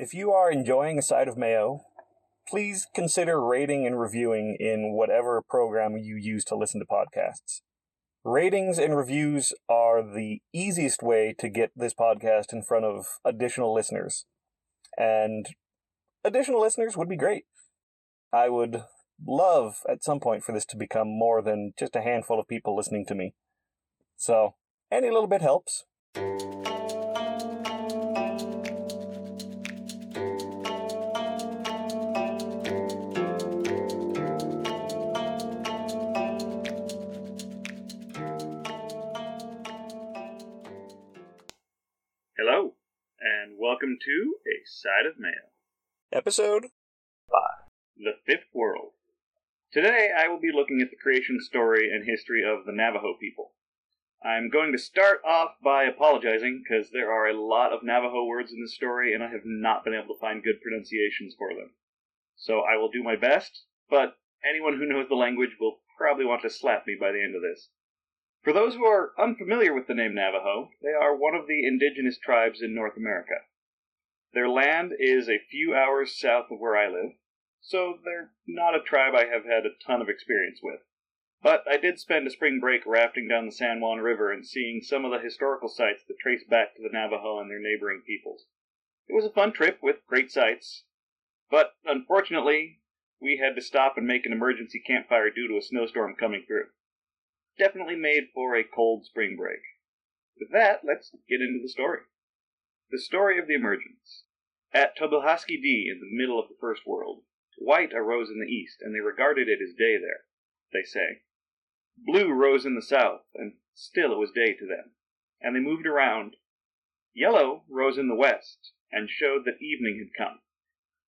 If you are enjoying A Side of Mayo, please consider rating and reviewing in whatever program you use to listen to podcasts. Ratings and reviews are the easiest way to get this podcast in front of additional listeners. And additional listeners would be great. I would love at some point for this to become more than just a handful of people listening to me. So, any little bit helps. Welcome to A Side of Mayo, Episode 5 The Fifth World. Today I will be looking at the creation story and history of the Navajo people. I'm going to start off by apologizing because there are a lot of Navajo words in this story and I have not been able to find good pronunciations for them. So I will do my best, but anyone who knows the language will probably want to slap me by the end of this. For those who are unfamiliar with the name Navajo, they are one of the indigenous tribes in North America. Their land is a few hours south of where I live, so they're not a tribe I have had a ton of experience with. But I did spend a spring break rafting down the San Juan River and seeing some of the historical sites that trace back to the Navajo and their neighboring peoples. It was a fun trip with great sights, but unfortunately, we had to stop and make an emergency campfire due to a snowstorm coming through. Definitely made for a cold spring break. With that, let's get into the story. The story of the emergence. At Tobilhaski D in the middle of the First World, white arose in the east, and they regarded it as day there, they say. Blue rose in the south, and still it was day to them, and they moved around. Yellow rose in the west, and showed that evening had come.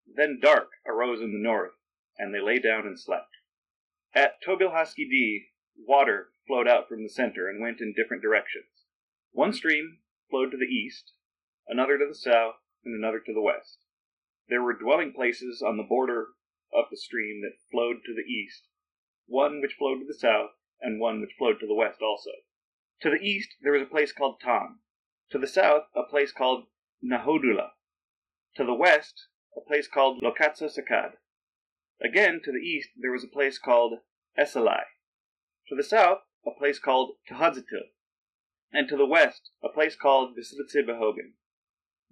Then dark arose in the north, and they lay down and slept. At Tobilhaski D, water flowed out from the center and went in different directions. One stream flowed to the east, another to the south, and another to the west. There were dwelling places on the border of the stream that flowed to the east, one which flowed to the south, and one which flowed to the west also. To the east there was a place called Tan. To the south a place called Nahodula. To the west a place called Lokatsosakad. Again to the east there was a place called Esalai. To the south a place called Tahadzitil. And to the west a place called Vislitsibahogan.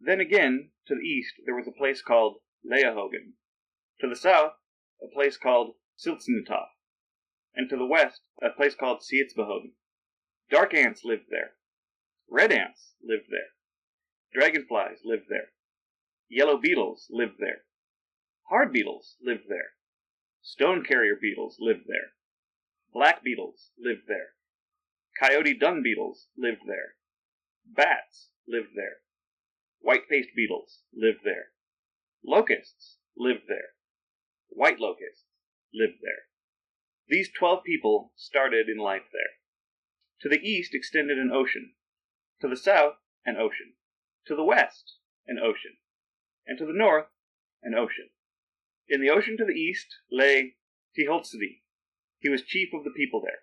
Then again to the east there was a place called Leahogan. To the south a place called Siltsnutov. And to the west a place called Sietsbahogan. Dark ants lived there. Red ants lived there. Dragonflies lived there. Yellow beetles lived there. Hard beetles lived there. Stone carrier beetles lived there. Black beetles lived there. Coyote dung beetles lived there. Bats lived there. White-faced beetles lived there. Locusts lived there. White locusts lived there. These twelve people started in life there. To the east extended an ocean. To the south, an ocean. To the west, an ocean. And to the north, an ocean. In the ocean to the east lay Tiholtzidi. He was chief of the people there.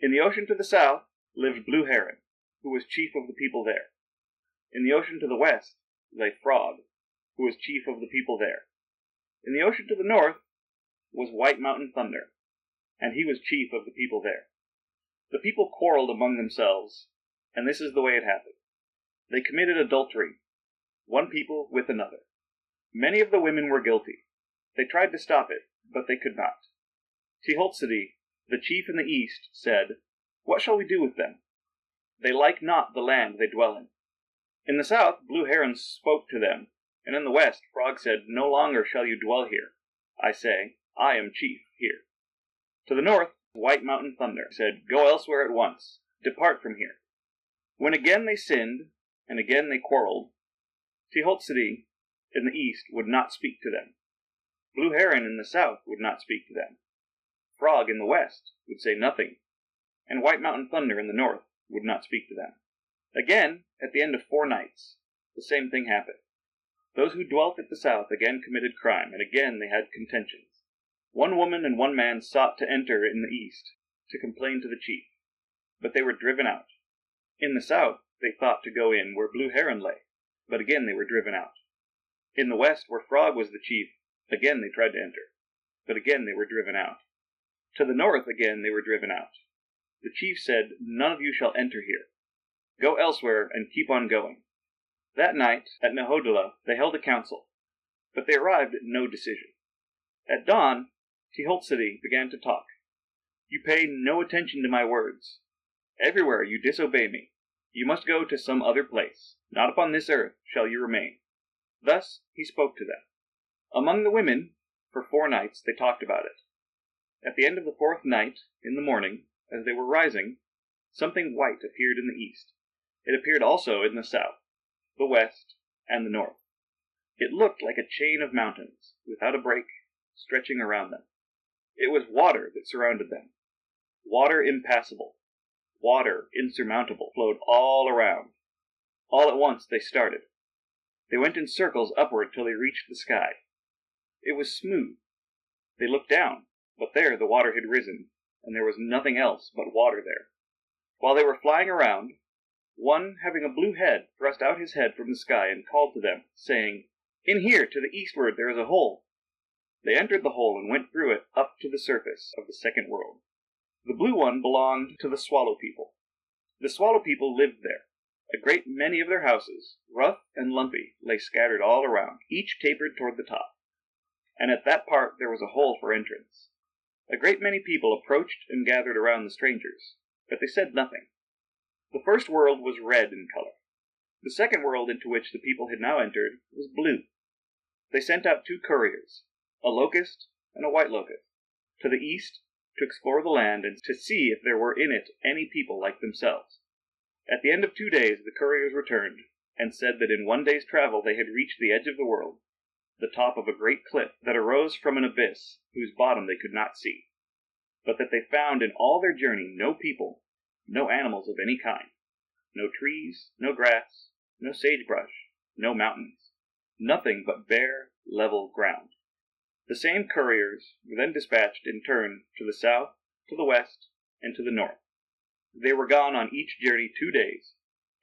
In the ocean to the south lived Blue Heron, who was chief of the people there. In the ocean to the west lay Frog, who was chief of the people there. In the ocean to the north was White Mountain Thunder, and he was chief of the people there. The people quarreled among themselves, and this is the way it happened. They committed adultery, one people with another. Many of the women were guilty. They tried to stop it, but they could not. Tiholtzidi, the chief in the east, said, What shall we do with them? They like not the land they dwell in. In the south, Blue Heron spoke to them, and in the west, Frog said, No longer shall you dwell here. I say, I am chief here. To the north, White Mountain Thunder said, Go elsewhere at once. Depart from here. When again they sinned, and again they quarreled, Tiholtzidi in the east would not speak to them. Blue Heron in the south would not speak to them. Frog in the west would say nothing, and White Mountain Thunder in the north would not speak to them. Again, at the end of four nights, the same thing happened. Those who dwelt at the south again committed crime, and again they had contentions. One woman and one man sought to enter in the east to complain to the chief, but they were driven out. In the south they thought to go in where Blue Heron lay, but again they were driven out. In the west, where Frog was the chief, again they tried to enter, but again they were driven out. To the north again they were driven out. The chief said, None of you shall enter here. Go elsewhere and keep on going. That night, at Nahodullah, they held a council, but they arrived at no decision. At dawn, Teholtsedee began to talk. You pay no attention to my words. Everywhere you disobey me. You must go to some other place. Not upon this earth shall you remain. Thus he spoke to them. Among the women, for four nights, they talked about it. At the end of the fourth night, in the morning, as they were rising, something white appeared in the east. It appeared also in the south, the west, and the north. It looked like a chain of mountains, without a break, stretching around them. It was water that surrounded them. Water impassable, water insurmountable, flowed all around. All at once they started. They went in circles upward till they reached the sky. It was smooth. They looked down, but there the water had risen, and there was nothing else but water there. While they were flying around, one having a blue head thrust out his head from the sky and called to them, saying, In here, to the eastward, there is a hole. They entered the hole and went through it up to the surface of the second world. The blue one belonged to the Swallow people. The Swallow people lived there. A great many of their houses, rough and lumpy, lay scattered all around, each tapered toward the top. And at that part there was a hole for entrance. A great many people approached and gathered around the strangers, but they said nothing. The first world was red in color. The second world into which the people had now entered was blue. They sent out two couriers, a locust and a white locust, to the east to explore the land and to see if there were in it any people like themselves. At the end of two days the couriers returned, and said that in one day's travel they had reached the edge of the world, the top of a great cliff that arose from an abyss whose bottom they could not see, but that they found in all their journey no people, no animals of any kind, no trees, no grass, no sagebrush, no mountains, nothing but bare, level ground. The same couriers were then dispatched in turn to the south, to the west, and to the north. They were gone on each journey two days,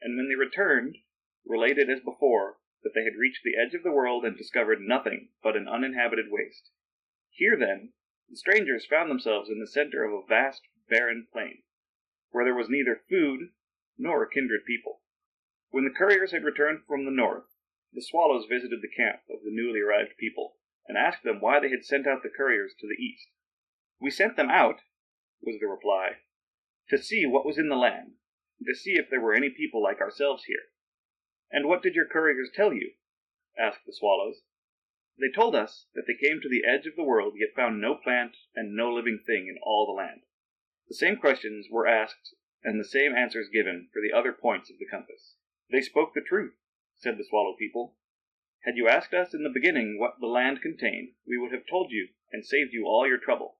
and when they returned, related as before that they had reached the edge of the world and discovered nothing but an uninhabited waste. Here, then, the strangers found themselves in the center of a vast barren plain, where there was neither food nor kindred people. When the couriers had returned from the north, the swallows visited the camp of the newly arrived people and asked them why they had sent out the couriers to the east. We sent them out, was the reply, to see what was in the land, to see if there were any people like ourselves here. And what did your couriers tell you? asked the swallows. They told us that they came to the edge of the world, yet found no plant and no living thing in all the land. The same questions were asked and the same answers given for the other points of the compass. They spoke the truth, said the swallow people, had you asked us in the beginning what the land contained, we would have told you and saved you all your trouble.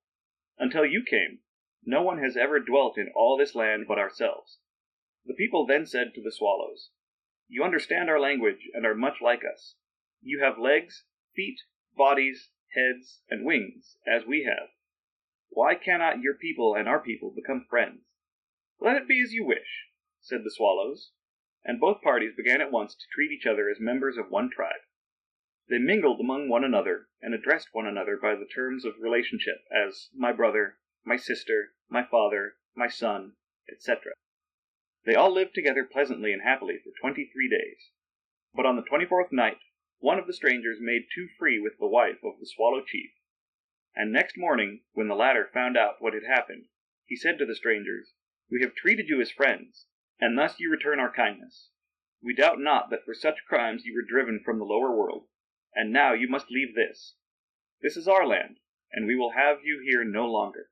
Until you came, no one has ever dwelt in all this land but ourselves. The people then said to the swallows, You understand our language and are much like us. You have legs, feet, bodies, heads, and wings, as we have. Why cannot your people and our people become friends? Let it be as you wish, said the swallows, and both parties began at once to treat each other as members of one tribe. They mingled among one another, and addressed one another by the terms of relationship, as my brother, my sister, my father, my son, etc. They all lived together pleasantly and happily for twenty three days. But on the twenty fourth night, one of the strangers made too free with the wife of the swallow chief, and next morning, when the latter found out what had happened, he said to the strangers, We have treated you as friends, and thus you return our kindness. We doubt not that for such crimes you were driven from the lower world, and now you must leave this. This is our land, and we will have you here no longer.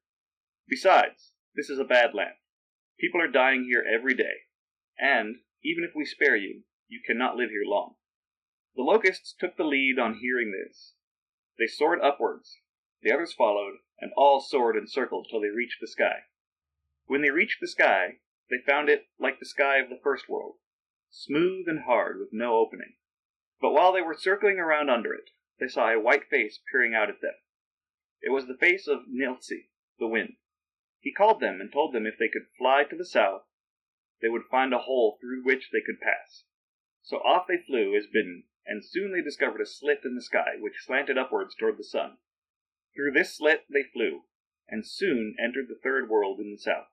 Besides, this is a bad land. People are dying here every day, and, even if we spare you, you cannot live here long. The locusts took the lead on hearing this. They soared upwards, the others followed, and all soared and circled till they reached the sky. When they reached the sky, they found it like the sky of the first world, smooth and hard with no opening. But while they were circling around under it, they saw a white face peering out at them. It was the face of Niltsi, the wind. He called them and told them if they could fly to the south, they would find a hole through which they could pass. So off they flew as bidden, and soon they discovered a slit in the sky which slanted upwards toward the sun. Through this slit they flew, and soon entered the third world in the south.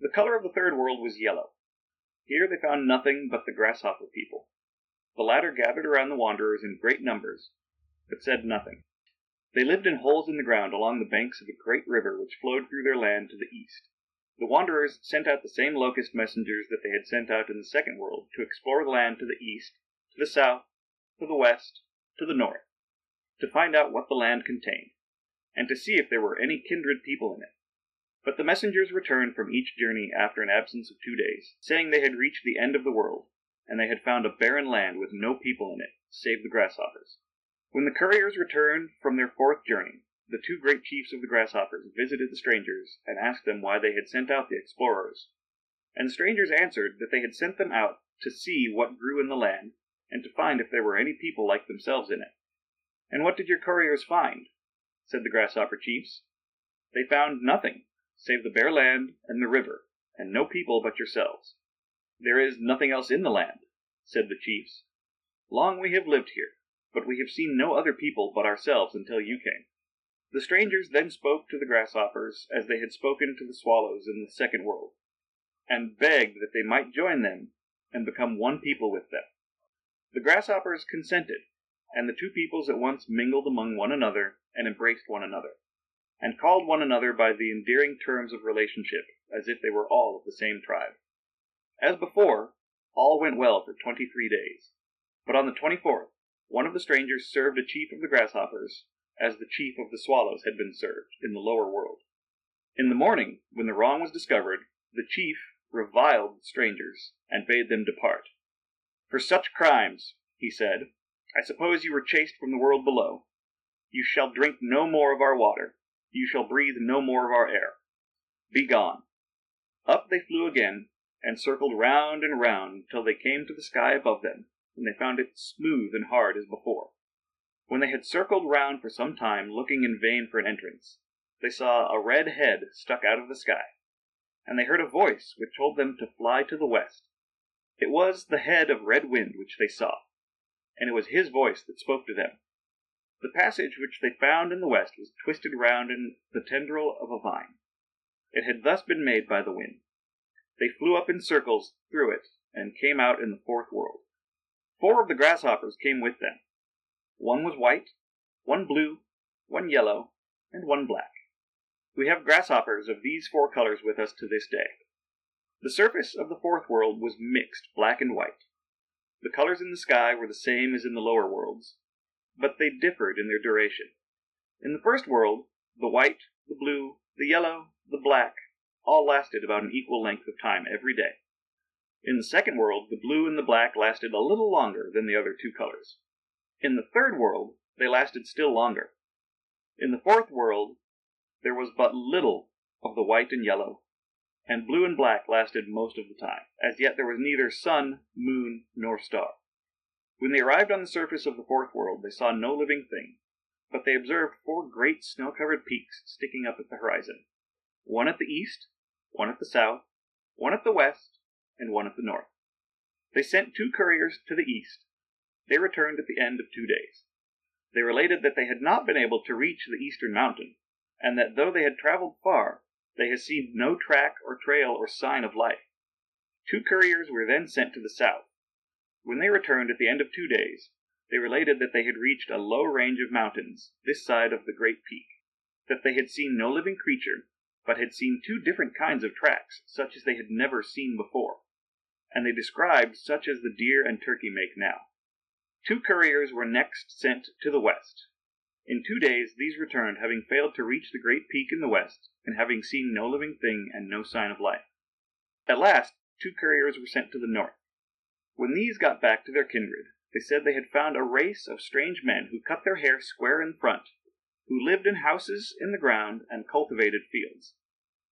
The color of the third world was yellow. Here they found nothing but the grasshopper people. The latter gathered around the wanderers in great numbers, but said nothing. They lived in holes in the ground along the banks of a great river which flowed through their land to the east. The wanderers sent out the same locust messengers that they had sent out in the second world to explore the land to the east, to the south, to the west, to the north, to find out what the land contained, and to see if there were any kindred people in it. But the messengers returned from each journey after an absence of two days, saying they had reached the end of the world, and they had found a barren land with no people in it, save the grasshoppers. When the couriers returned from their fourth journey, the two great chiefs of the grasshoppers visited the strangers and asked them why they had sent out the explorers. And the strangers answered that they had sent them out to see what grew in the land and to find if there were any people like themselves in it. And what did your couriers find? Said the grasshopper chiefs. They found nothing save the bare land and the river, and no people but yourselves. There is nothing else in the land, said the chiefs. Long we have lived here, but we have seen no other people but ourselves until you came. The strangers then spoke to the grasshoppers as they had spoken to the swallows in the second world, and begged that they might join them and become one people with them. The grasshoppers consented, and the two peoples at once mingled among one another and embraced one another, and called one another by the endearing terms of relationship, as if they were all of the same tribe. As before, all went well for twenty three days, but on the twenty fourth, one of the strangers served a chief of the grasshoppers as the chief of the swallows had been served in the lower world. In the morning, when the wrong was discovered, the chief reviled the strangers and bade them depart. For such crimes, he said, I suppose you were chased from the world below. You shall drink no more of our water. You shall breathe no more of our air. Be gone. Up they flew again, and circled round and round till they came to the sky above them, and they found it smooth and hard as before. When they had circled round for some time, looking in vain for an entrance, they saw a red head stuck out of the sky, and they heard a voice which told them to fly to the west. It was the head of Red Wind which they saw, and it was his voice that spoke to them. The passage which they found in the west was twisted round in the tendril of a vine. It had thus been made by the wind. They flew up in circles through it, and came out in the fourth world. Four of the grasshoppers came with them. One was white, one blue, one yellow, and one black. We have grasshoppers of these four colors with us to this day. The surface of the fourth world was mixed black and white. The colors in the sky were the same as in the lower worlds, but they differed in their duration. In the first world, the white, the blue, the yellow, the black, all lasted about an equal length of time every day. In the second world, the blue and the black lasted a little longer than the other two colors. In the third world they lasted still longer. In the fourth world there was but little of the white and yellow, and blue and black lasted most of the time. As yet there was neither sun, moon, nor star. When they arrived on the surface of the fourth world they saw no living thing, but they observed four great snow covered peaks sticking up at the horizon one at the east, one at the south, one at the west, and one at the north. They sent two couriers to the east they returned at the end of two days. They related that they had not been able to reach the eastern mountain, and that though they had traveled far, they had seen no track or trail or sign of life. Two couriers were then sent to the south. When they returned at the end of two days, they related that they had reached a low range of mountains this side of the great peak, that they had seen no living creature, but had seen two different kinds of tracks, such as they had never seen before, and they described such as the deer and turkey make now. Two couriers were next sent to the west. In two days these returned, having failed to reach the great peak in the west, and having seen no living thing and no sign of life. At last two couriers were sent to the north. When these got back to their kindred, they said they had found a race of strange men who cut their hair square in front, who lived in houses in the ground and cultivated fields.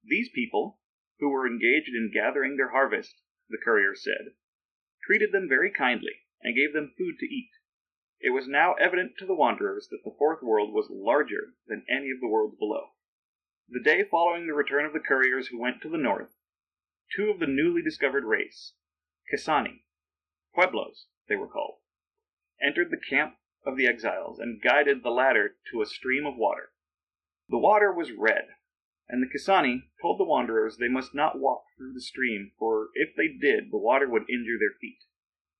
These people, who were engaged in gathering their harvest, the couriers said, treated them very kindly and gave them food to eat. It was now evident to the wanderers that the fourth world was larger than any of the worlds below. The day following the return of the couriers who went to the north, two of the newly discovered race, Kisani, Pueblos, they were called, entered the camp of the exiles and guided the latter to a stream of water. The water was red, and the Kisani told the wanderers they must not walk through the stream, for if they did, the water would injure their feet.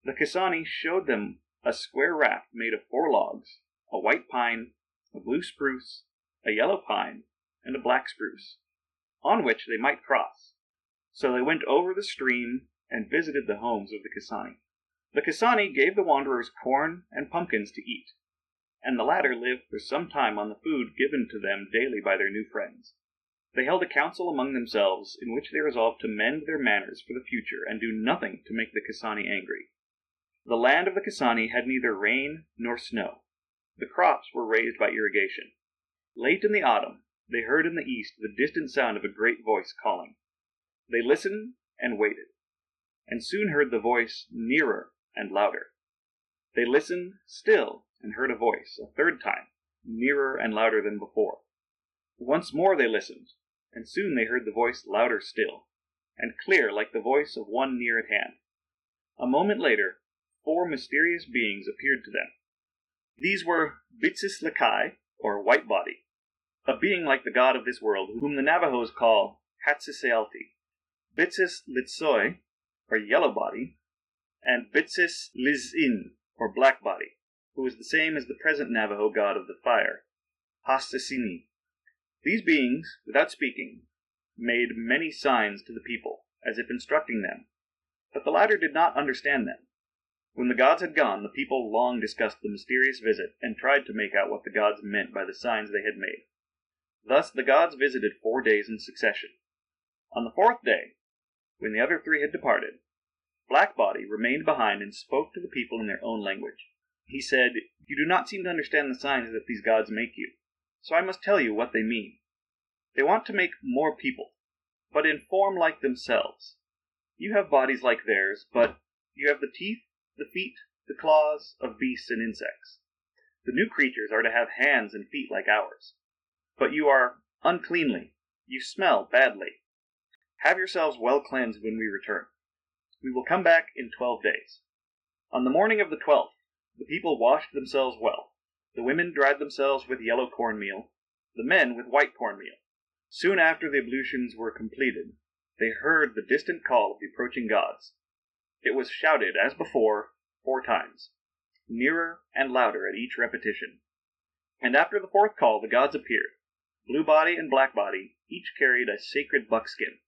The Kisani showed them a square raft made of four logs, a white pine, a blue spruce, a yellow pine, and a black spruce, on which they might cross. So they went over the stream and visited the homes of the Kisani. The Kisani gave the wanderers corn and pumpkins to eat, and the latter lived for some time on the food given to them daily by their new friends. They held a council among themselves in which they resolved to mend their manners for the future and do nothing to make the Kisani angry. The land of the Kisani had neither rain nor snow. The crops were raised by irrigation. Late in the autumn, they heard in the east the distant sound of a great voice calling. They listened and waited, and soon heard the voice nearer and louder. They listened still and heard a voice, a third time, nearer and louder than before. Once more they listened, and soon they heard the voice louder still, and clear like the voice of one near at hand. A moment later, four mysterious beings appeared to them. These were Bitsis Lakai, or White Body, a being like the god of this world, whom the Navajos call Hatzisealti, Bitsis Litsoi, or Yellow Body, and Bitsis Lizin, or Black Body, who is the same as the present Navajo god of the fire, Hastasini. These beings, without speaking, made many signs to the people, as if instructing them, but the latter did not understand them. When the gods had gone, the people long discussed the mysterious visit, and tried to make out what the gods meant by the signs they had made. Thus the gods visited four days in succession. On the fourth day, when the other three had departed, Black Body remained behind and spoke to the people in their own language. He said, You do not seem to understand the signs that these gods make you, so I must tell you what they mean. They want to make more people, but in form like themselves. You have bodies like theirs, but you have the teeth the feet, the claws of beasts and insects. The new creatures are to have hands and feet like ours. But you are uncleanly. You smell badly. Have yourselves well cleansed when we return. We will come back in twelve days. On the morning of the twelfth, the people washed themselves well. The women dried themselves with yellow cornmeal, the men with white cornmeal. Soon after the ablutions were completed, they heard the distant call of the approaching gods. It was shouted, as before, four times, nearer and louder at each repetition. And after the fourth call the gods appeared. Blue Body and Black Body each carried a sacred buckskin.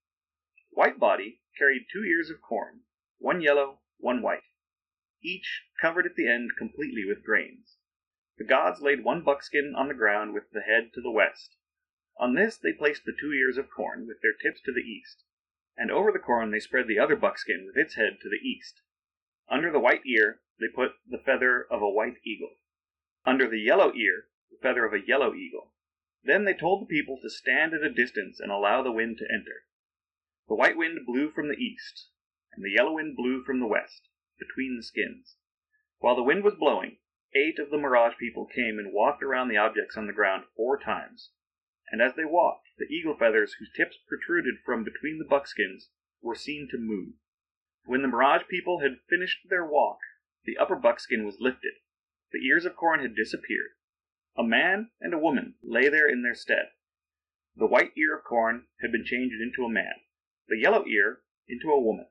White Body carried two ears of corn, one yellow, one white, each covered at the end completely with grains. The gods laid one buckskin on the ground with the head to the west. On this they placed the two ears of corn, with their tips to the east and over the corn they spread the other buckskin with its head to the east. Under the white ear they put the feather of a white eagle. Under the yellow ear, the feather of a yellow eagle. Then they told the people to stand at a distance and allow the wind to enter. The white wind blew from the east, and the yellow wind blew from the west, between the skins. While the wind was blowing, eight of the Mirage people came and walked around the objects on the ground four times and as they walked, the eagle feathers whose tips protruded from between the buckskins were seen to move. When the Mirage people had finished their walk, the upper buckskin was lifted. The ears of corn had disappeared. A man and a woman lay there in their stead. The white ear of corn had been changed into a man, the yellow ear into a woman.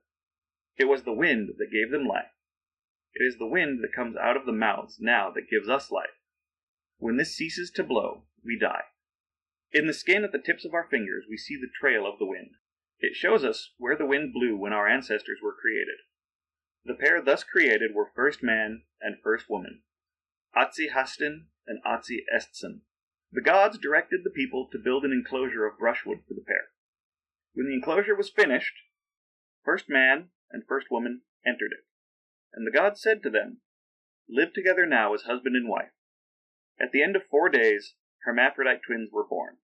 It was the wind that gave them life. It is the wind that comes out of the mouths now that gives us life. When this ceases to blow, we die. In the skin at the tips of our fingers we see the trail of the wind. It shows us where the wind blew when our ancestors were created. The pair thus created were first man and first woman, Atzi Hastin and Atzi Estson. The gods directed the people to build an enclosure of brushwood for the pair. When the enclosure was finished, first man and first woman entered it. And the gods said to them, Live together now as husband and wife. At the end of four days, hermaphrodite twins were born.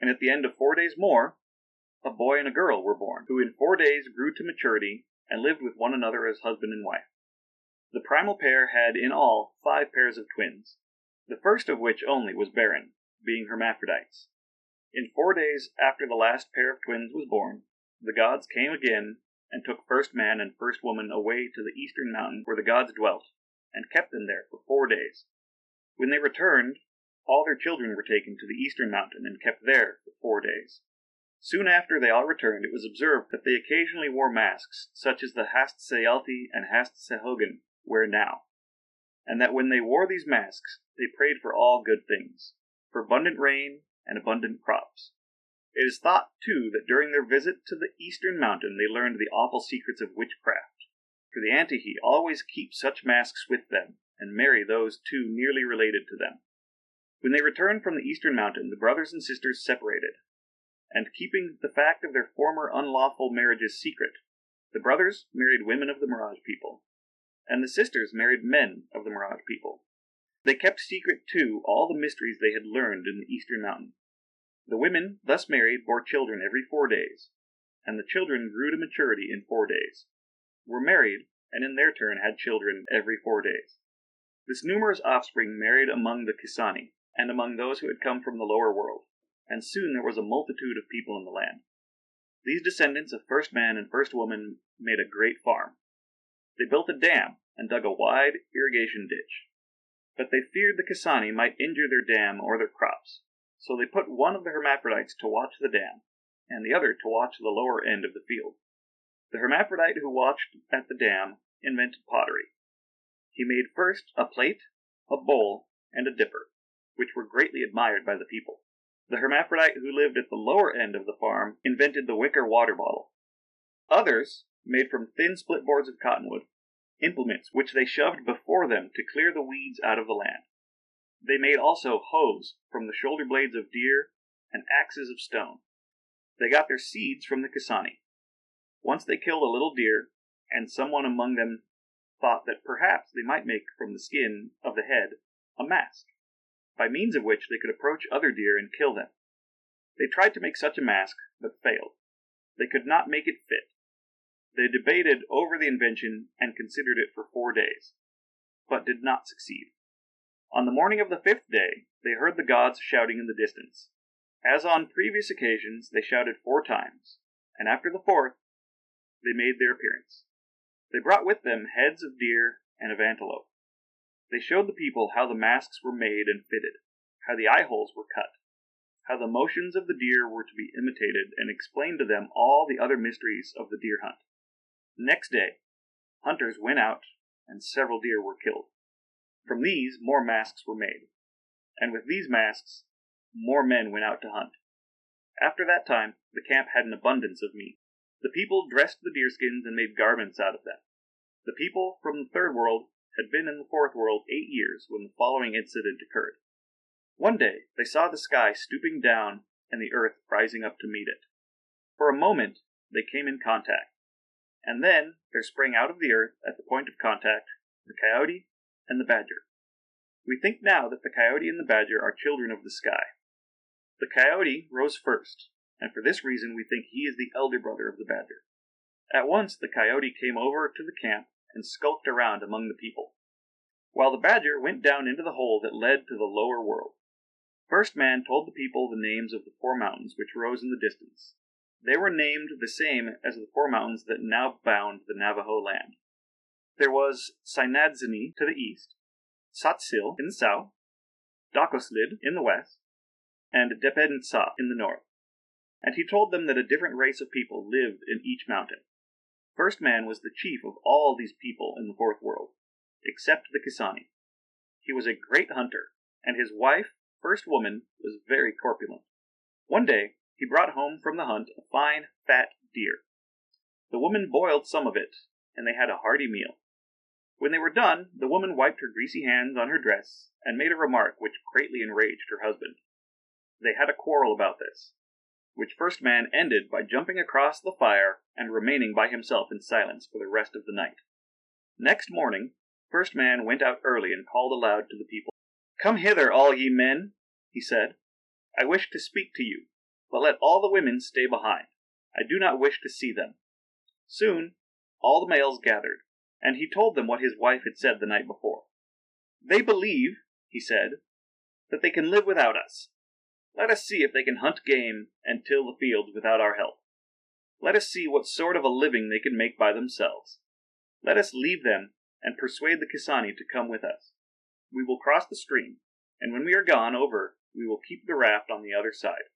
And at the end of four days more, a boy and a girl were born, who in four days grew to maturity and lived with one another as husband and wife. The primal pair had in all five pairs of twins, the first of which only was barren, being hermaphrodites. In four days after the last pair of twins was born, the gods came again and took first man and first woman away to the eastern mountain where the gods dwelt, and kept them there for four days. When they returned, all their children were taken to the eastern mountain and kept there for four days. Soon after they all returned, it was observed that they occasionally wore masks, such as the Hastsealti and Hastsehogan wear now, and that when they wore these masks, they prayed for all good things, for abundant rain and abundant crops. It is thought, too, that during their visit to the eastern mountain they learned the awful secrets of witchcraft, for the Antihi always keep such masks with them and marry those too nearly related to them. When they returned from the eastern mountain, the brothers and sisters separated, and keeping the fact of their former unlawful marriages secret, the brothers married women of the Mirage people, and the sisters married men of the Mirage people. They kept secret, too, all the mysteries they had learned in the eastern mountain. The women, thus married, bore children every four days, and the children grew to maturity in four days, were married, and in their turn had children every four days. This numerous offspring married among the Kisani, and among those who had come from the lower world, and soon there was a multitude of people in the land. These descendants of first man and first woman made a great farm. They built a dam and dug a wide irrigation ditch. But they feared the Kisani might injure their dam or their crops, so they put one of the hermaphrodites to watch the dam, and the other to watch the lower end of the field. The hermaphrodite who watched at the dam invented pottery. He made first a plate, a bowl, and a dipper which were greatly admired by the people. The hermaphrodite who lived at the lower end of the farm invented the wicker water bottle. Others made from thin split boards of cottonwood implements which they shoved before them to clear the weeds out of the land. They made also hoes from the shoulder blades of deer and axes of stone. They got their seeds from the Kisani. Once they killed a little deer, and someone among them thought that perhaps they might make from the skin of the head a mask by means of which they could approach other deer and kill them. They tried to make such a mask, but failed. They could not make it fit. They debated over the invention and considered it for four days, but did not succeed. On the morning of the fifth day, they heard the gods shouting in the distance. As on previous occasions, they shouted four times, and after the fourth, they made their appearance. They brought with them heads of deer and of antelope. They showed the people how the masks were made and fitted, how the eye holes were cut, how the motions of the deer were to be imitated, and explained to them all the other mysteries of the deer hunt. Next day, hunters went out, and several deer were killed. From these, more masks were made, and with these masks, more men went out to hunt. After that time, the camp had an abundance of meat. The people dressed the deerskins and made garments out of them. The people from the third world had been in the fourth world eight years when the following incident occurred. One day they saw the sky stooping down and the earth rising up to meet it. For a moment they came in contact, and then there sprang out of the earth at the point of contact the coyote and the badger. We think now that the coyote and the badger are children of the sky. The coyote rose first, and for this reason we think he is the elder brother of the badger. At once the coyote came over to the camp and skulked around among the people, while the badger went down into the hole that led to the lower world. First Man told the people the names of the four mountains which rose in the distance. They were named the same as the four mountains that now bound the Navajo land. There was Sinadzini to the east, Satsil in the south, Dakoslid in the west, and Depednsa in the north. And he told them that a different race of people lived in each mountain. First Man was the chief of all these people in the fourth world, except the Kisani. He was a great hunter, and his wife, First Woman, was very corpulent. One day he brought home from the hunt a fine, fat deer. The woman boiled some of it, and they had a hearty meal. When they were done, the woman wiped her greasy hands on her dress and made a remark which greatly enraged her husband. They had a quarrel about this, which First Man ended by jumping across the fire and remaining by himself in silence for the rest of the night. Next morning, First Man went out early and called aloud to the people. Come hither, all ye men, he said. I wish to speak to you, but let all the women stay behind. I do not wish to see them. Soon all the males gathered, and he told them what his wife had said the night before. They believe, he said, that they can live without us. Let us see if they can hunt game and till the fields without our help. Let us see what sort of a living they can make by themselves. Let us leave them and persuade the Kisani to come with us. We will cross the stream, and when we are gone over, we will keep the raft on the other side.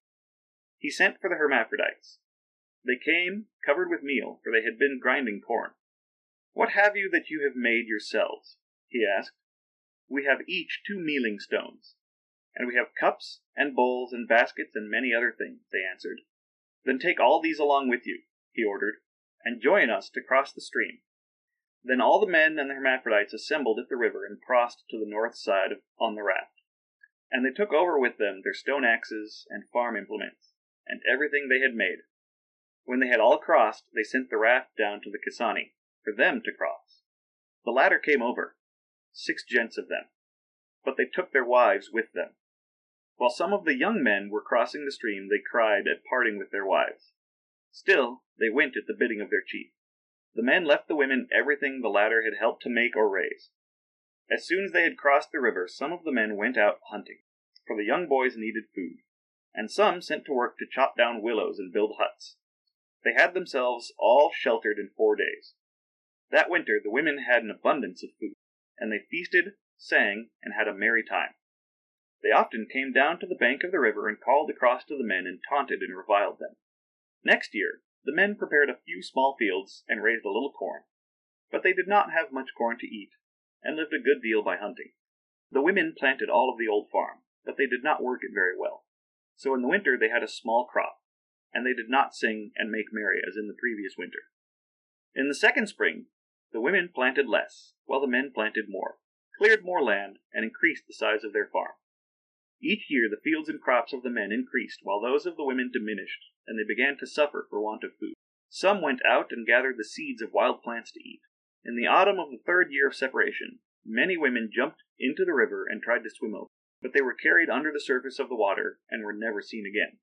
He sent for the hermaphrodites. They came, covered with meal, for they had been grinding corn. What have you that you have made yourselves? he asked. We have each two mealing stones. And we have cups and bowls and baskets and many other things, they answered. Then take all these along with you, he ordered, and join us to cross the stream. Then all the men and the hermaphrodites assembled at the river and crossed to the north side on the raft. And they took over with them their stone axes and farm implements, and everything they had made. When they had all crossed, they sent the raft down to the Kisani, for them to cross. The latter came over, six gentes of them, but they took their wives with them. While some of the young men were crossing the stream, they cried at parting with their wives. Still, they went at the bidding of their chief. The men left the women everything the latter had helped to make or raise. As soon as they had crossed the river, some of the men went out hunting, for the young boys needed food, and some set to work to chop down willows and build huts. They had themselves all sheltered in four days. That winter the women had an abundance of food, and they feasted, sang, and had a merry time. They often came down to the bank of the river and called across to the men and taunted and reviled them. Next year the men prepared a few small fields and raised a little corn, but they did not have much corn to eat, and lived a good deal by hunting. The women planted all of the old farm, but they did not work it very well. So in the winter they had a small crop, and they did not sing and make merry as in the previous winter. In the second spring the women planted less, while the men planted more, cleared more land, and increased the size of their farm. Each year the fields and crops of the men increased, while those of the women diminished, and they began to suffer for want of food. Some went out and gathered the seeds of wild plants to eat. In the autumn of the third year of separation, many women jumped into the river and tried to swim over, but they were carried under the surface of the water and were never seen again.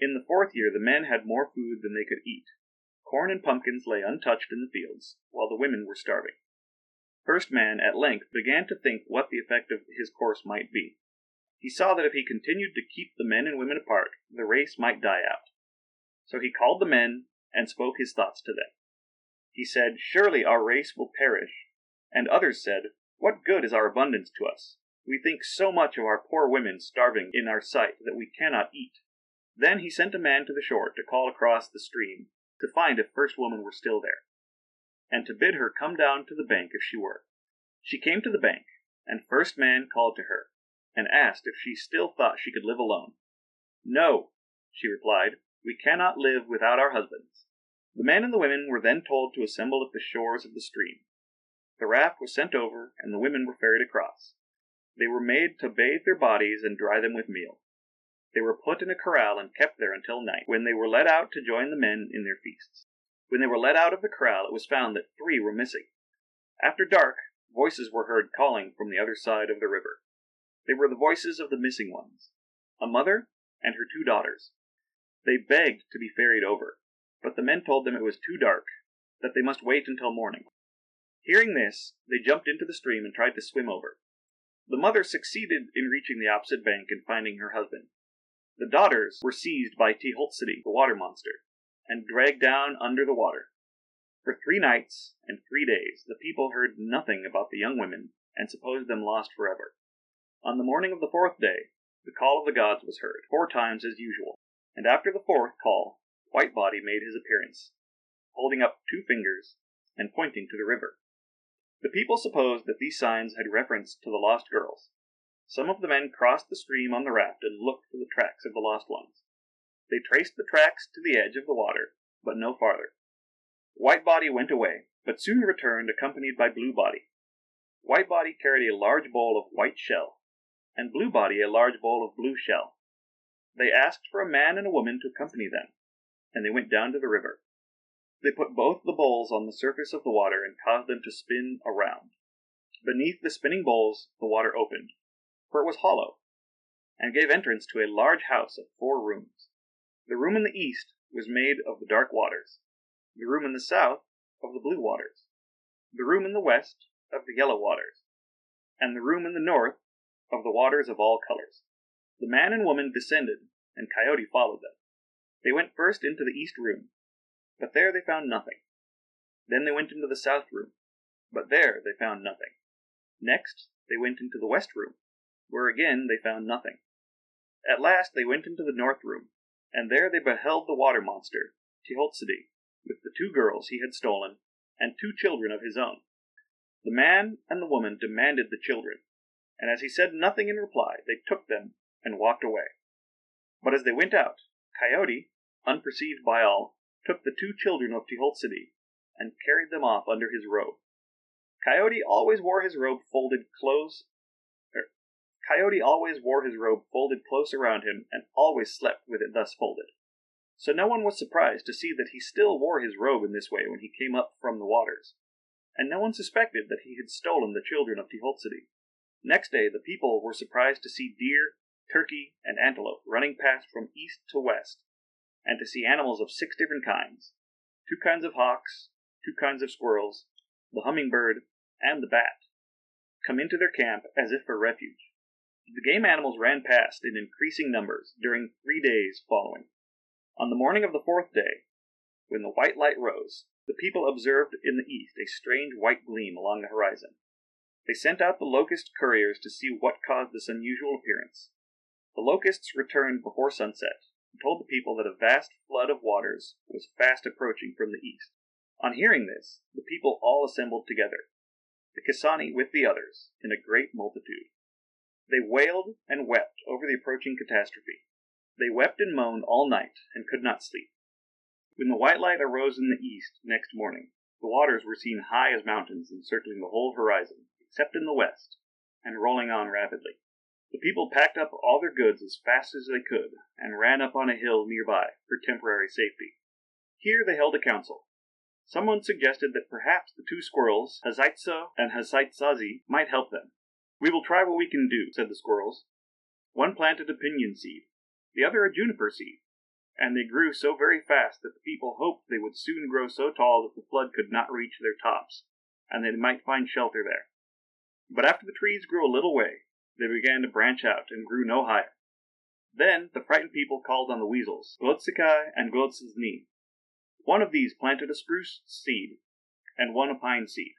In the fourth year the men had more food than they could eat. Corn and pumpkins lay untouched in the fields, while the women were starving. First Man at length began to think what the effect of his course might be. He saw that if he continued to keep the men and women apart, the race might die out. So he called the men and spoke his thoughts to them. He said, Surely our race will perish. And others said, What good is our abundance to us? We think so much of our poor women starving in our sight that we cannot eat. Then he sent a man to the shore to call across the stream to find if First Woman were still there, and to bid her come down to the bank if she were. She came to the bank, and First Man called to her and asked if she still thought she could live alone. No, she replied, we cannot live without our husbands. The men and the women were then told to assemble at the shores of the stream. The raft was sent over, and the women were ferried across. They were made to bathe their bodies and dry them with meal. They were put in a corral and kept there until night, when they were let out to join the men in their feasts. When they were let out of the corral, it was found that three were missing. After dark, voices were heard calling from the other side of the river. They were the voices of the missing ones a mother and her two daughters. They begged to be ferried over, but the men told them it was too dark, that they must wait until morning. Hearing this, they jumped into the stream and tried to swim over. The mother succeeded in reaching the opposite bank and finding her husband. The daughters were seized by Teholtzedi, the water monster, and dragged down under the water. For three nights and three days the people heard nothing about the young women and supposed them lost forever. On the morning of the fourth day, the call of the gods was heard, four times as usual, and after the fourth call, White Body made his appearance, holding up two fingers and pointing to the river. The people supposed that these signs had reference to the lost girls. Some of the men crossed the stream on the raft and looked for the tracks of the lost ones. They traced the tracks to the edge of the water, but no farther. White Body went away, but soon returned accompanied by Blue Body. White Body carried a large bowl of white shell and Bluebody a large bowl of blue shell. They asked for a man and a woman to accompany them, and they went down to the river. They put both the bowls on the surface of the water and caused them to spin around. Beneath the spinning bowls the water opened, for it was hollow, and gave entrance to a large house of four rooms. The room in the east was made of the dark waters, the room in the south of the blue waters, the room in the west of the yellow waters, and the room in the north of the waters of all colors. The man and woman descended, and Coyote followed them. They went first into the east room, but there they found nothing. Then they went into the south room. but there they found nothing. Next they went into the west room, where again they found nothing. At last they went into the north room, and there they beheld the water monster, Tehotzedi, with the two girls he had stolen, and two children of his own. The man and the woman demanded the children, and as he said nothing in reply, they took them and walked away. But as they went out, Coyote, unperceived by all, took the two children of Tehotzedi and carried them off under his robe. Coyote always wore his robe folded close. Er, Coyote always wore his robe folded close around him and always slept with it thus folded. So no one was surprised to see that he still wore his robe in this way when he came up from the waters, and no one suspected that he had stolen the children of Tehotzedi. Next day the people were surprised to see deer, turkey, and antelope running past from east to west, and to see animals of six different kinds two kinds of hawks, two kinds of squirrels, the hummingbird, and the bat come into their camp as if for refuge. The game animals ran past in increasing numbers during three days following. On the morning of the fourth day, when the white light rose, the people observed in the east a strange white gleam along the horizon. They sent out the locust couriers to see what caused this unusual appearance. The locusts returned before sunset and told the people that a vast flood of waters was fast approaching from the east. On hearing this, the people all assembled together, the Kisani with the others, in a great multitude. They wailed and wept over the approaching catastrophe. They wept and moaned all night, and could not sleep. When the white light arose in the east next morning, the waters were seen high as mountains encircling the whole horizon, except in the west, and rolling on rapidly. The people packed up all their goods as fast as they could, and ran up on a hill near by for temporary safety. Here they held a council. Someone suggested that perhaps the two squirrels, Hazaitso and Hazaitsazi, might help them. We will try what we can do, said the squirrels. One planted a pinyon seed, the other a juniper seed, and they grew so very fast that the people hoped they would soon grow so tall that the flood could not reach their tops, and they might find shelter there. But after the trees grew a little way, they began to branch out and grew no higher. Then the frightened people called on the weasels, Glotzikai and Glotzizni. One of these planted a spruce seed, and one a pine seed.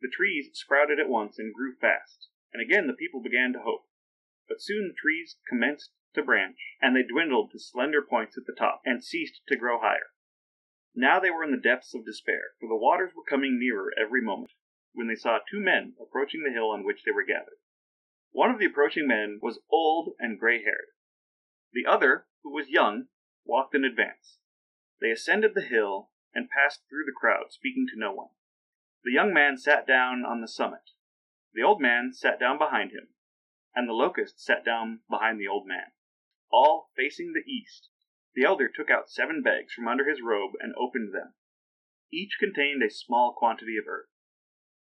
The trees sprouted at once and grew fast, and again the people began to hope. But soon the trees commenced to branch, and they dwindled to slender points at the top, and ceased to grow higher. Now they were in the depths of despair, for the waters were coming nearer every moment, when they saw two men approaching the hill on which they were gathered. One of the approaching men was old and gray haired. The other, who was young, walked in advance. They ascended the hill and passed through the crowd, speaking to no one. The young man sat down on the summit. The old man sat down behind him, and the locust sat down behind the old man all facing the east. The elder took out seven bags from under his robe and opened them. Each contained a small quantity of earth.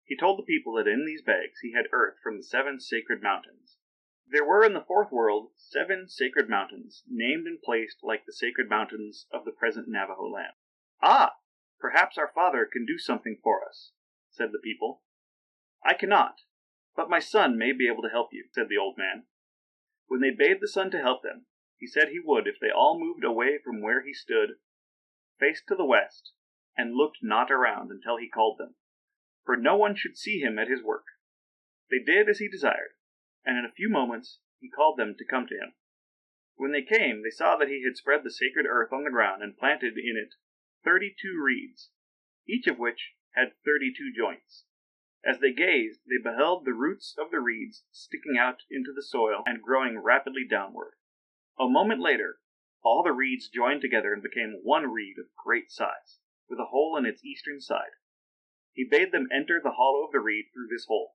He told the people that in these bags he had earth from the seven sacred mountains. There were in the fourth world seven sacred mountains, named and placed like the sacred mountains of the present Navajo land. Ah! Perhaps our father can do something for us, said the people. I cannot, but my son may be able to help you, said the old man. When they bade the son to help them, he said he would if they all moved away from where he stood, faced to the west, and looked not around until he called them, for no one should see him at his work. They did as he desired, and in a few moments he called them to come to him. When they came, they saw that he had spread the sacred earth on the ground and planted in it thirty two reeds, each of which had thirty two joints. As they gazed, they beheld the roots of the reeds sticking out into the soil and growing rapidly downward. A moment later, all the reeds joined together and became one reed of great size, with a hole in its eastern side. He bade them enter the hollow of the reed through this hole.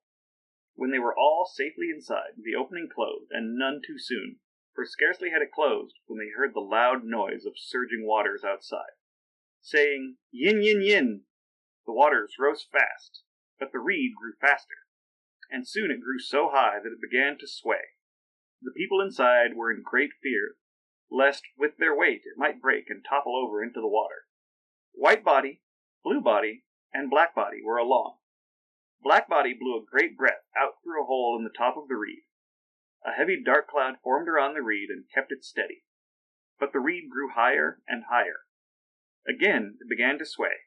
When they were all safely inside, the opening closed, and none too soon, for scarcely had it closed when they heard the loud noise of surging waters outside. Saying, Yin, yin, yin! The waters rose fast, but the reed grew faster, and soon it grew so high that it began to sway. The people inside were in great fear lest with their weight it might break and topple over into the water. White Body, Blue Body, and Blackbody were along. Blackbody blew a great breath out through a hole in the top of the reed. A heavy dark cloud formed around the reed and kept it steady. But the reed grew higher and higher. Again it began to sway,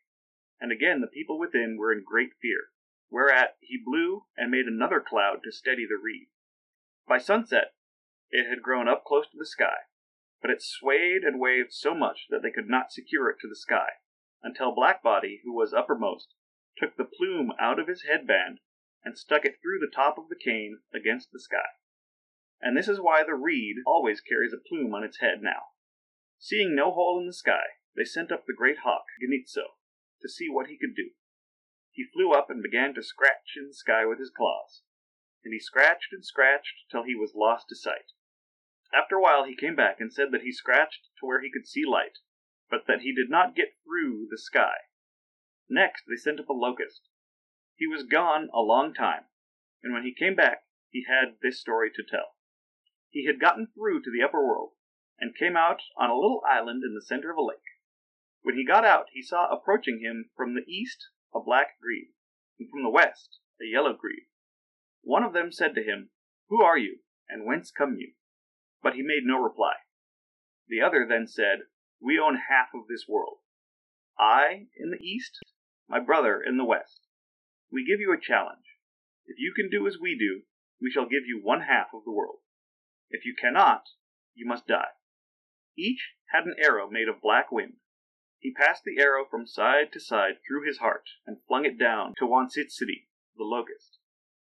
and again the people within were in great fear, whereat he blew and made another cloud to steady the reed. By sunset it had grown up close to the sky, but it swayed and waved so much that they could not secure it to the sky, until Blackbody, who was uppermost, took the plume out of his headband and stuck it through the top of the cane against the sky. And this is why the reed always carries a plume on its head now. Seeing no hole in the sky, they sent up the great hawk, Gnitzo, to see what he could do. He flew up and began to scratch in the sky with his claws, and he scratched and scratched till he was lost to sight. After a while he came back and said that he scratched to where he could see light, but that he did not get through the sky. Next they sent up a locust. He was gone a long time, and when he came back he had this story to tell. He had gotten through to the upper world, and came out on a little island in the center of a lake. When he got out he saw approaching him from the east a black grebe, and from the west a yellow grebe. One of them said to him, Who are you, and whence come you? But he made no reply. The other then said, We own half of this world. I in the east, my brother in the west. We give you a challenge. If you can do as we do, we shall give you one half of the world. If you cannot, you must die. Each had an arrow made of black wind. He passed the arrow from side to side through his heart, and flung it down to Wansitsiri, the locust.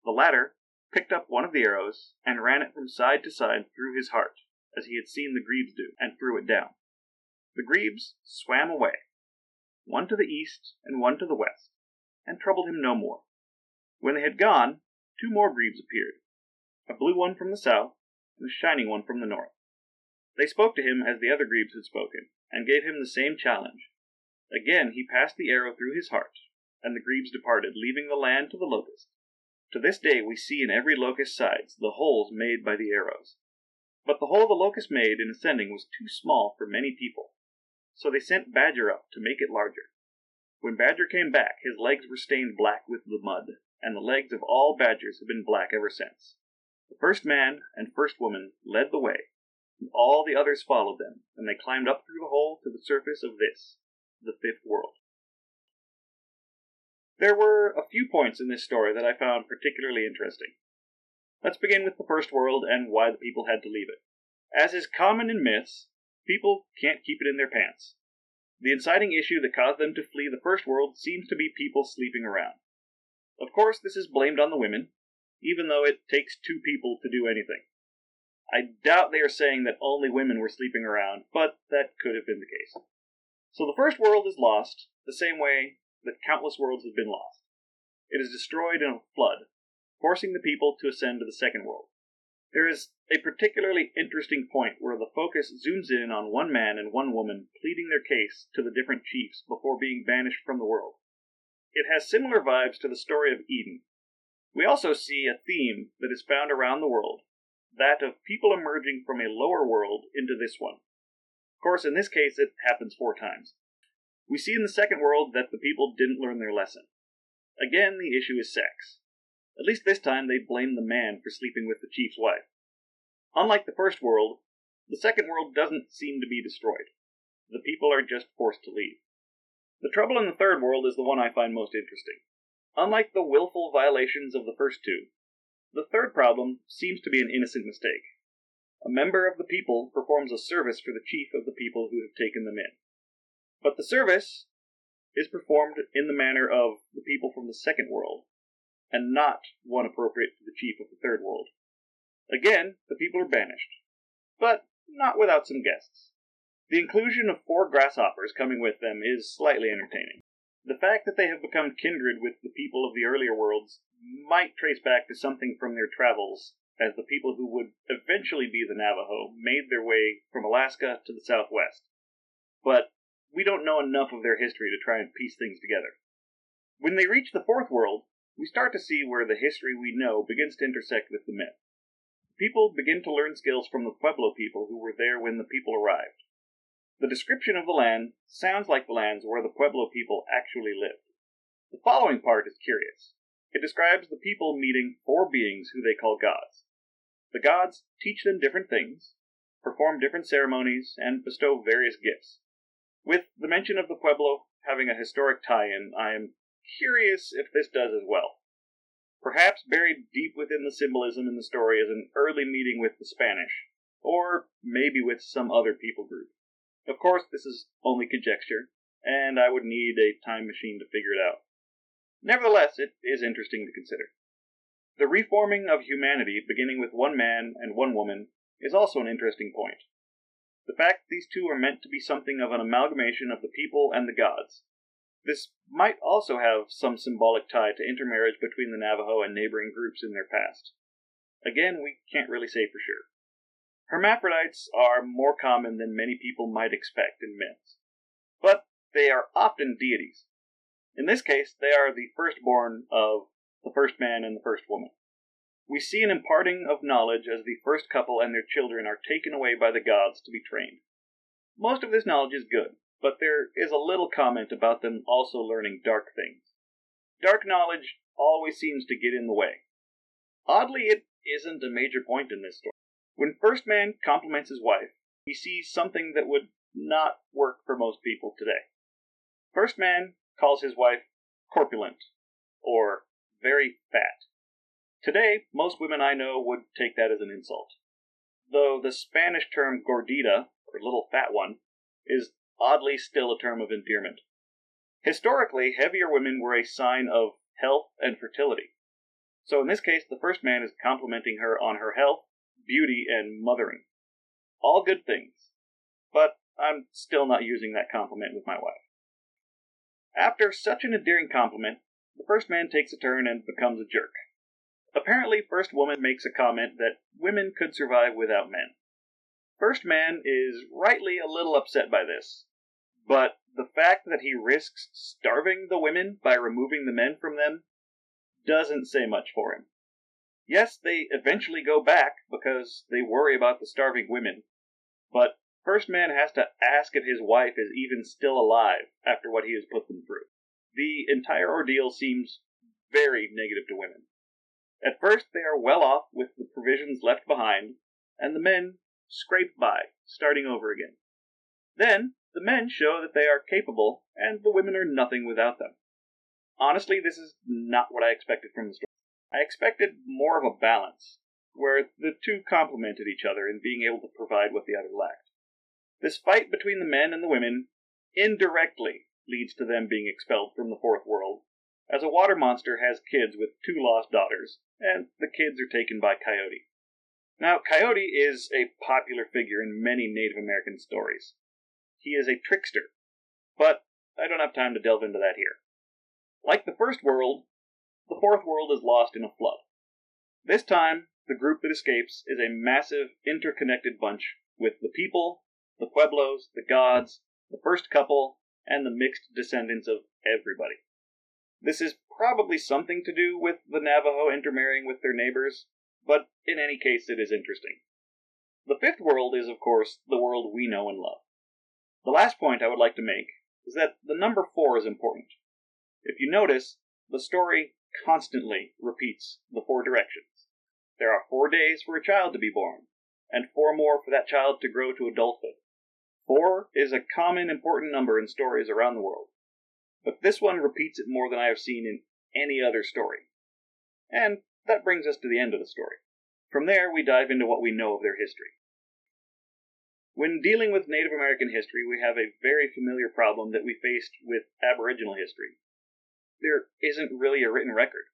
The latter picked up one of the arrows, and ran it from side to side through his heart, as he had seen the grebes do, and threw it down. The grebes swam away, one to the east and one to the west, and troubled him no more. When they had gone, two more grebes appeared, a blue one from the south, and a shining one from the north. They spoke to him as the other grebes had spoken, and gave him the same challenge. Again he passed the arrow through his heart, and the grebes departed, leaving the land to the locust. To this day we see in every locust's sides the holes made by the arrows. But the hole the locust made in ascending was too small for many people, so they sent Badger up to make it larger. When Badger came back, his legs were stained black with the mud, and the legs of all badgers have been black ever since. The first man and first woman led the way, and all the others followed them, and they climbed up through the hole to the surface of this, the fifth world. There were a few points in this story that I found particularly interesting. Let's begin with the first world and why the people had to leave it. As is common in myths, people can't keep it in their pants. The inciting issue that caused them to flee the first world seems to be people sleeping around. Of course, this is blamed on the women, even though it takes two people to do anything. I doubt they are saying that only women were sleeping around, but that could have been the case. So the first world is lost, the same way that countless worlds have been lost. It is destroyed in a flood, forcing the people to ascend to the second world. There is a particularly interesting point where the focus zooms in on one man and one woman pleading their case to the different chiefs before being banished from the world. It has similar vibes to the story of Eden. We also see a theme that is found around the world that of people emerging from a lower world into this one. Of course, in this case, it happens four times. We see in the second world that the people didn't learn their lesson. Again, the issue is sex. At least this time they blame the man for sleeping with the chief's wife. Unlike the first world, the second world doesn't seem to be destroyed. The people are just forced to leave. The trouble in the third world is the one I find most interesting. Unlike the willful violations of the first two, the third problem seems to be an innocent mistake. A member of the people performs a service for the chief of the people who have taken them in. But the service is performed in the manner of the people from the second world, and not one appropriate to the chief of the third world. Again, the people are banished, but not without some guests. The inclusion of four grasshoppers coming with them is slightly entertaining. The fact that they have become kindred with the people of the earlier worlds might trace back to something from their travels, as the people who would eventually be the Navajo made their way from Alaska to the southwest. But we don't know enough of their history to try and piece things together. When they reach the fourth world, we start to see where the history we know begins to intersect with the myth. People begin to learn skills from the Pueblo people who were there when the people arrived. The description of the land sounds like the lands where the Pueblo people actually lived. The following part is curious. It describes the people meeting four beings who they call gods. The gods teach them different things, perform different ceremonies, and bestow various gifts. With the mention of the Pueblo having a historic tie in, I am curious if this does as well. Perhaps buried deep within the symbolism in the story is an early meeting with the Spanish, or maybe with some other people group. Of course, this is only conjecture, and I would need a time machine to figure it out. Nevertheless, it is interesting to consider. The reforming of humanity, beginning with one man and one woman, is also an interesting point. The fact these two are meant to be something of an amalgamation of the people and the gods. This might also have some symbolic tie to intermarriage between the Navajo and neighboring groups in their past. Again, we can't really say for sure. Hermaphrodites are more common than many people might expect in myths, but they are often deities. In this case, they are the firstborn of the first man and the first woman. We see an imparting of knowledge as the first couple and their children are taken away by the gods to be trained. Most of this knowledge is good, but there is a little comment about them also learning dark things. Dark knowledge always seems to get in the way. Oddly, it isn't a major point in this story. When First Man compliments his wife, he sees something that would not work for most people today. First Man calls his wife corpulent, or very fat. Today, most women I know would take that as an insult. Though the Spanish term gordita, or little fat one, is oddly still a term of endearment. Historically, heavier women were a sign of health and fertility. So in this case, the first man is complimenting her on her health, beauty, and mothering. All good things. But I'm still not using that compliment with my wife. After such an endearing compliment, the first man takes a turn and becomes a jerk. Apparently, First Woman makes a comment that women could survive without men. First Man is rightly a little upset by this, but the fact that he risks starving the women by removing the men from them doesn't say much for him. Yes, they eventually go back because they worry about the starving women, but First Man has to ask if his wife is even still alive after what he has put them through. The entire ordeal seems very negative to women. At first they are well off with the provisions left behind, and the men scrape by, starting over again. Then the men show that they are capable, and the women are nothing without them. Honestly, this is not what I expected from the story. I expected more of a balance, where the two complemented each other in being able to provide what the other lacked. This fight between the men and the women indirectly leads to them being expelled from the fourth world as a water monster has kids with two lost daughters, and the kids are taken by Coyote. Now, Coyote is a popular figure in many Native American stories. He is a trickster, but I don't have time to delve into that here. Like the first world, the fourth world is lost in a flood. This time, the group that escapes is a massive, interconnected bunch with the people, the pueblos, the gods, the first couple, and the mixed descendants of everybody. This is probably something to do with the Navajo intermarrying with their neighbors, but in any case, it is interesting. The fifth world is, of course, the world we know and love. The last point I would like to make is that the number four is important. If you notice, the story constantly repeats the four directions. There are four days for a child to be born, and four more for that child to grow to adulthood. Four is a common important number in stories around the world but this one repeats it more than I have seen in any other story. And that brings us to the end of the story. From there, we dive into what we know of their history. When dealing with Native American history, we have a very familiar problem that we faced with Aboriginal history. There isn't really a written record.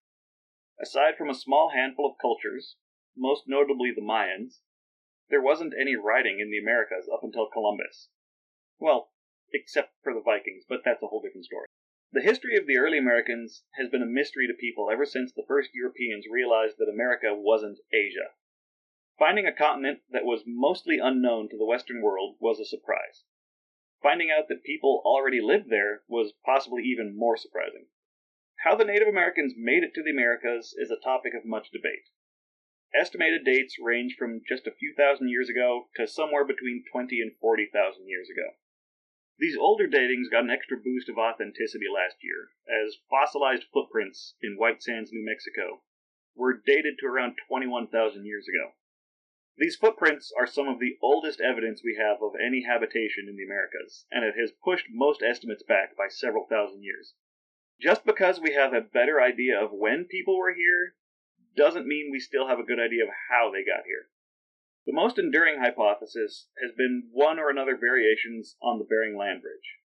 Aside from a small handful of cultures, most notably the Mayans, there wasn't any writing in the Americas up until Columbus. Well, except for the Vikings, but that's a whole different story. The history of the early Americans has been a mystery to people ever since the first Europeans realized that America wasn't Asia. Finding a continent that was mostly unknown to the Western world was a surprise. Finding out that people already lived there was possibly even more surprising. How the Native Americans made it to the Americas is a topic of much debate. Estimated dates range from just a few thousand years ago to somewhere between 20 and 40,000 years ago. These older datings got an extra boost of authenticity last year, as fossilized footprints in White Sands, New Mexico, were dated to around 21,000 years ago. These footprints are some of the oldest evidence we have of any habitation in the Americas, and it has pushed most estimates back by several thousand years. Just because we have a better idea of when people were here doesn't mean we still have a good idea of how they got here. The most enduring hypothesis has been one or another variations on the Bering Land Bridge.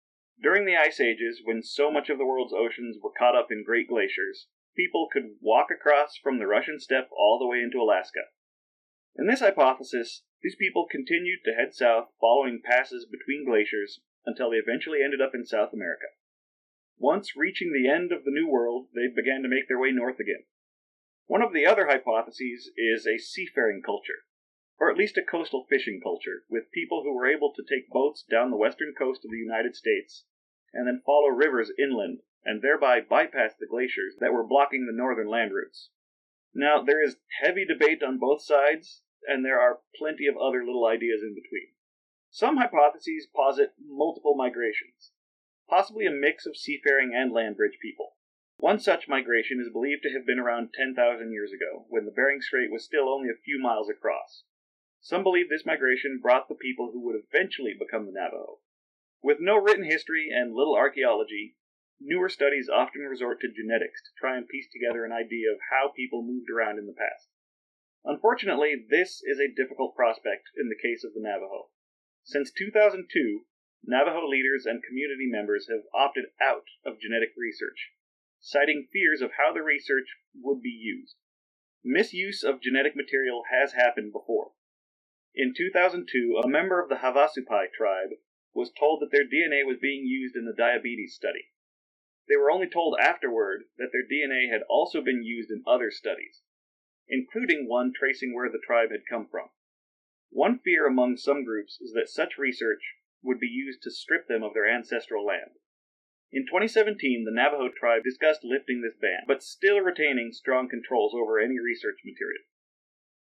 During the Ice Ages, when so much of the world's oceans were caught up in great glaciers, people could walk across from the Russian steppe all the way into Alaska. In this hypothesis, these people continued to head south following passes between glaciers until they eventually ended up in South America. Once reaching the end of the New World, they began to make their way north again. One of the other hypotheses is a seafaring culture, or at least a coastal fishing culture, with people who were able to take boats down the western coast of the United States and then follow rivers inland and thereby bypass the glaciers that were blocking the northern land routes. Now, there is heavy debate on both sides, and there are plenty of other little ideas in between. Some hypotheses posit multiple migrations, possibly a mix of seafaring and land bridge people. One such migration is believed to have been around 10,000 years ago, when the Bering Strait was still only a few miles across. Some believe this migration brought the people who would eventually become the Navajo. With no written history and little archaeology, newer studies often resort to genetics to try and piece together an idea of how people moved around in the past. Unfortunately, this is a difficult prospect in the case of the Navajo. Since 2002, Navajo leaders and community members have opted out of genetic research, citing fears of how the research would be used. Misuse of genetic material has happened before. In 2002, a member of the Havasupai tribe was told that their DNA was being used in the diabetes study. They were only told afterward that their DNA had also been used in other studies, including one tracing where the tribe had come from. One fear among some groups is that such research would be used to strip them of their ancestral land. In 2017, the Navajo tribe discussed lifting this ban, but still retaining strong controls over any research material.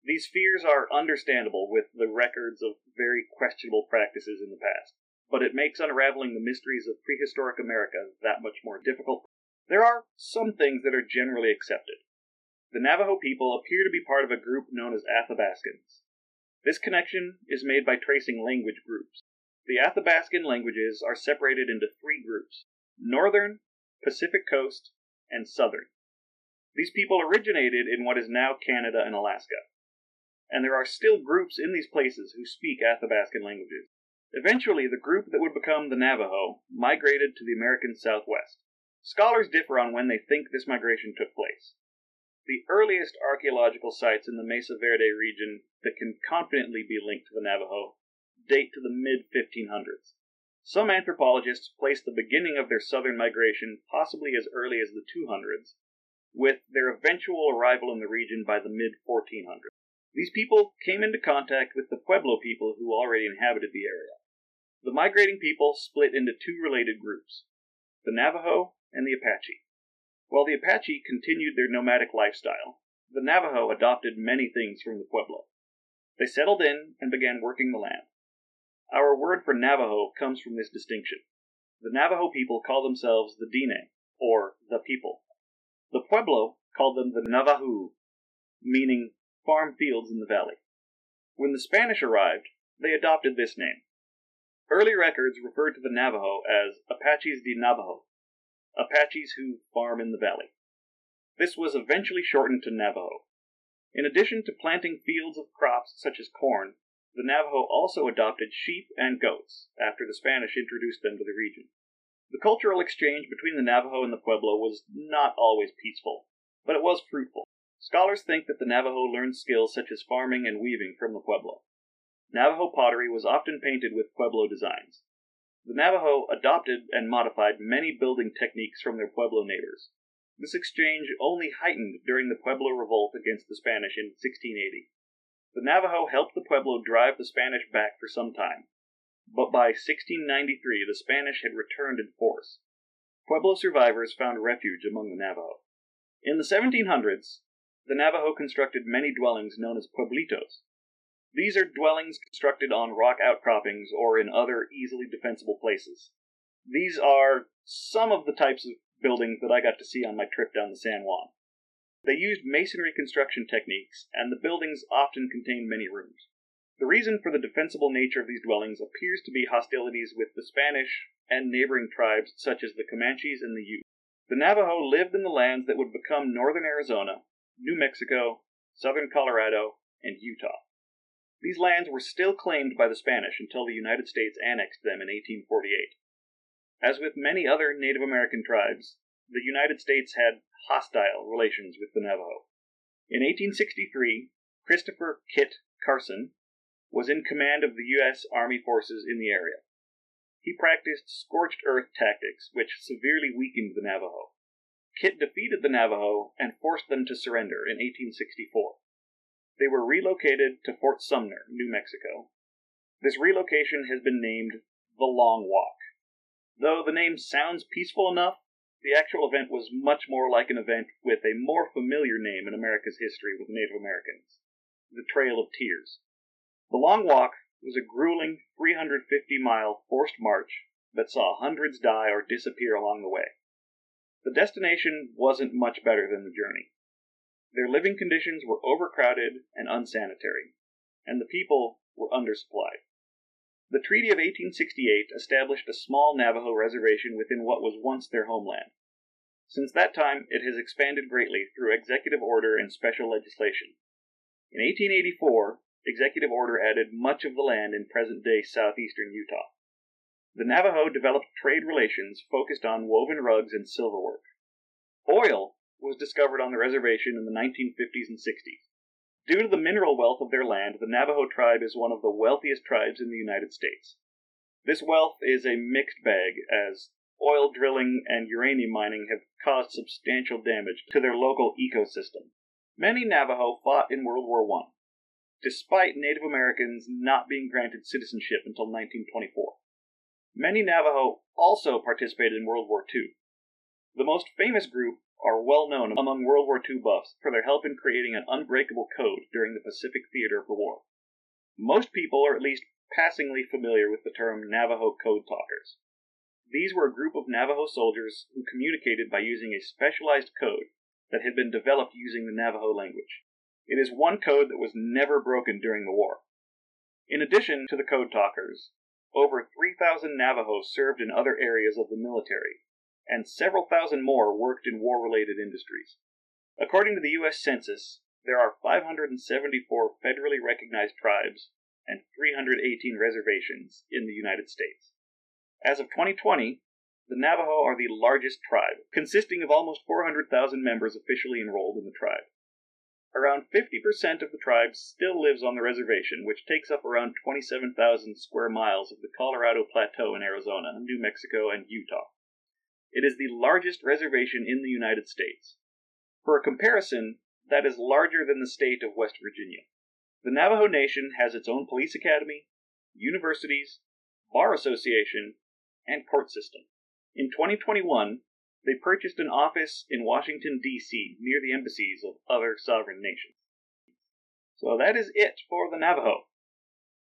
These fears are understandable with the records of very questionable practices in the past, but it makes unraveling the mysteries of prehistoric America that much more difficult. There are some things that are generally accepted. The Navajo people appear to be part of a group known as Athabascans. This connection is made by tracing language groups. The Athabascan languages are separated into three groups Northern, Pacific Coast, and Southern. These people originated in what is now Canada and Alaska, and there are still groups in these places who speak Athabascan languages. Eventually, the group that would become the Navajo migrated to the American Southwest. Scholars differ on when they think this migration took place. The earliest archaeological sites in the Mesa Verde region that can confidently be linked to the Navajo date to the mid 1500s. Some anthropologists place the beginning of their southern migration possibly as early as the 200s, with their eventual arrival in the region by the mid 1400s. These people came into contact with the Pueblo people who already inhabited the area. The migrating people split into two related groups the Navajo and the Apache. While the Apache continued their nomadic lifestyle, the Navajo adopted many things from the Pueblo. They settled in and began working the land. Our word for Navajo comes from this distinction. The Navajo people call themselves the Diné, or the people. The Pueblo called them the Navajo, meaning farm fields in the valley. When the Spanish arrived, they adopted this name. Early records referred to the Navajo as Apaches de Navajo, Apaches who farm in the valley. This was eventually shortened to Navajo. In addition to planting fields of crops such as corn, the Navajo also adopted sheep and goats after the Spanish introduced them to the region. The cultural exchange between the Navajo and the Pueblo was not always peaceful, but it was fruitful. Scholars think that the Navajo learned skills such as farming and weaving from the Pueblo. Navajo pottery was often painted with Pueblo designs. The Navajo adopted and modified many building techniques from their Pueblo neighbors. This exchange only heightened during the Pueblo revolt against the Spanish in 1680. The Navajo helped the Pueblo drive the Spanish back for some time, but by 1693 the Spanish had returned in force. Pueblo survivors found refuge among the Navajo. In the 1700s, the Navajo constructed many dwellings known as pueblitos, these are dwellings constructed on rock outcroppings or in other easily defensible places. These are some of the types of buildings that I got to see on my trip down the San Juan. They used masonry construction techniques, and the buildings often contained many rooms. The reason for the defensible nature of these dwellings appears to be hostilities with the Spanish and neighboring tribes such as the Comanches and the Utes. The Navajo lived in the lands that would become northern Arizona, New Mexico, southern Colorado, and Utah. These lands were still claimed by the Spanish until the United States annexed them in 1848. As with many other Native American tribes, the United States had hostile relations with the Navajo. In 1863, Christopher Kit Carson was in command of the U.S. Army forces in the area. He practiced scorched earth tactics, which severely weakened the Navajo. Kit defeated the Navajo and forced them to surrender in 1864. They were relocated to Fort Sumner, New Mexico. This relocation has been named the Long Walk. Though the name sounds peaceful enough, the actual event was much more like an event with a more familiar name in America's history with Native Americans the Trail of Tears. The Long Walk was a grueling 350 mile forced march that saw hundreds die or disappear along the way. The destination wasn't much better than the journey. Their living conditions were overcrowded and unsanitary, and the people were undersupplied. The Treaty of 1868 established a small Navajo reservation within what was once their homeland. Since that time, it has expanded greatly through executive order and special legislation. In 1884, executive order added much of the land in present day southeastern Utah. The Navajo developed trade relations focused on woven rugs and silverwork. Oil was discovered on the reservation in the 1950s and 60s. Due to the mineral wealth of their land, the Navajo tribe is one of the wealthiest tribes in the United States. This wealth is a mixed bag, as oil drilling and uranium mining have caused substantial damage to their local ecosystem. Many Navajo fought in World War I, despite Native Americans not being granted citizenship until 1924. Many Navajo also participated in World War II. The most famous group are well known among World War II buffs for their help in creating an unbreakable code during the Pacific theater of the war. Most people are at least passingly familiar with the term Navajo Code Talkers. These were a group of Navajo soldiers who communicated by using a specialized code that had been developed using the Navajo language. It is one code that was never broken during the war. In addition to the Code Talkers, over 3,000 Navajos served in other areas of the military, and several thousand more worked in war related industries. According to the U.S. Census, there are 574 federally recognized tribes and 318 reservations in the United States. As of 2020, the Navajo are the largest tribe, consisting of almost 400,000 members officially enrolled in the tribe. Around 50% of the tribe still lives on the reservation, which takes up around 27,000 square miles of the Colorado Plateau in Arizona, New Mexico, and Utah. It is the largest reservation in the United States. For a comparison, that is larger than the state of West Virginia. The Navajo Nation has its own police academy, universities, bar association, and court system. In 2021, they purchased an office in Washington, D.C., near the embassies of other sovereign nations. So that is it for the Navajo.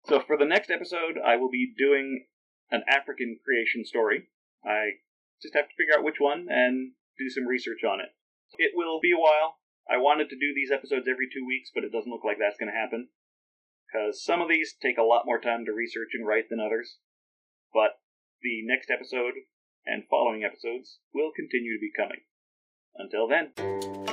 So for the next episode, I will be doing an African creation story. I just have to figure out which one and do some research on it. It will be a while. I wanted to do these episodes every two weeks, but it doesn't look like that's going to happen. Because some of these take a lot more time to research and write than others. But the next episode and following episodes will continue to be coming. Until then.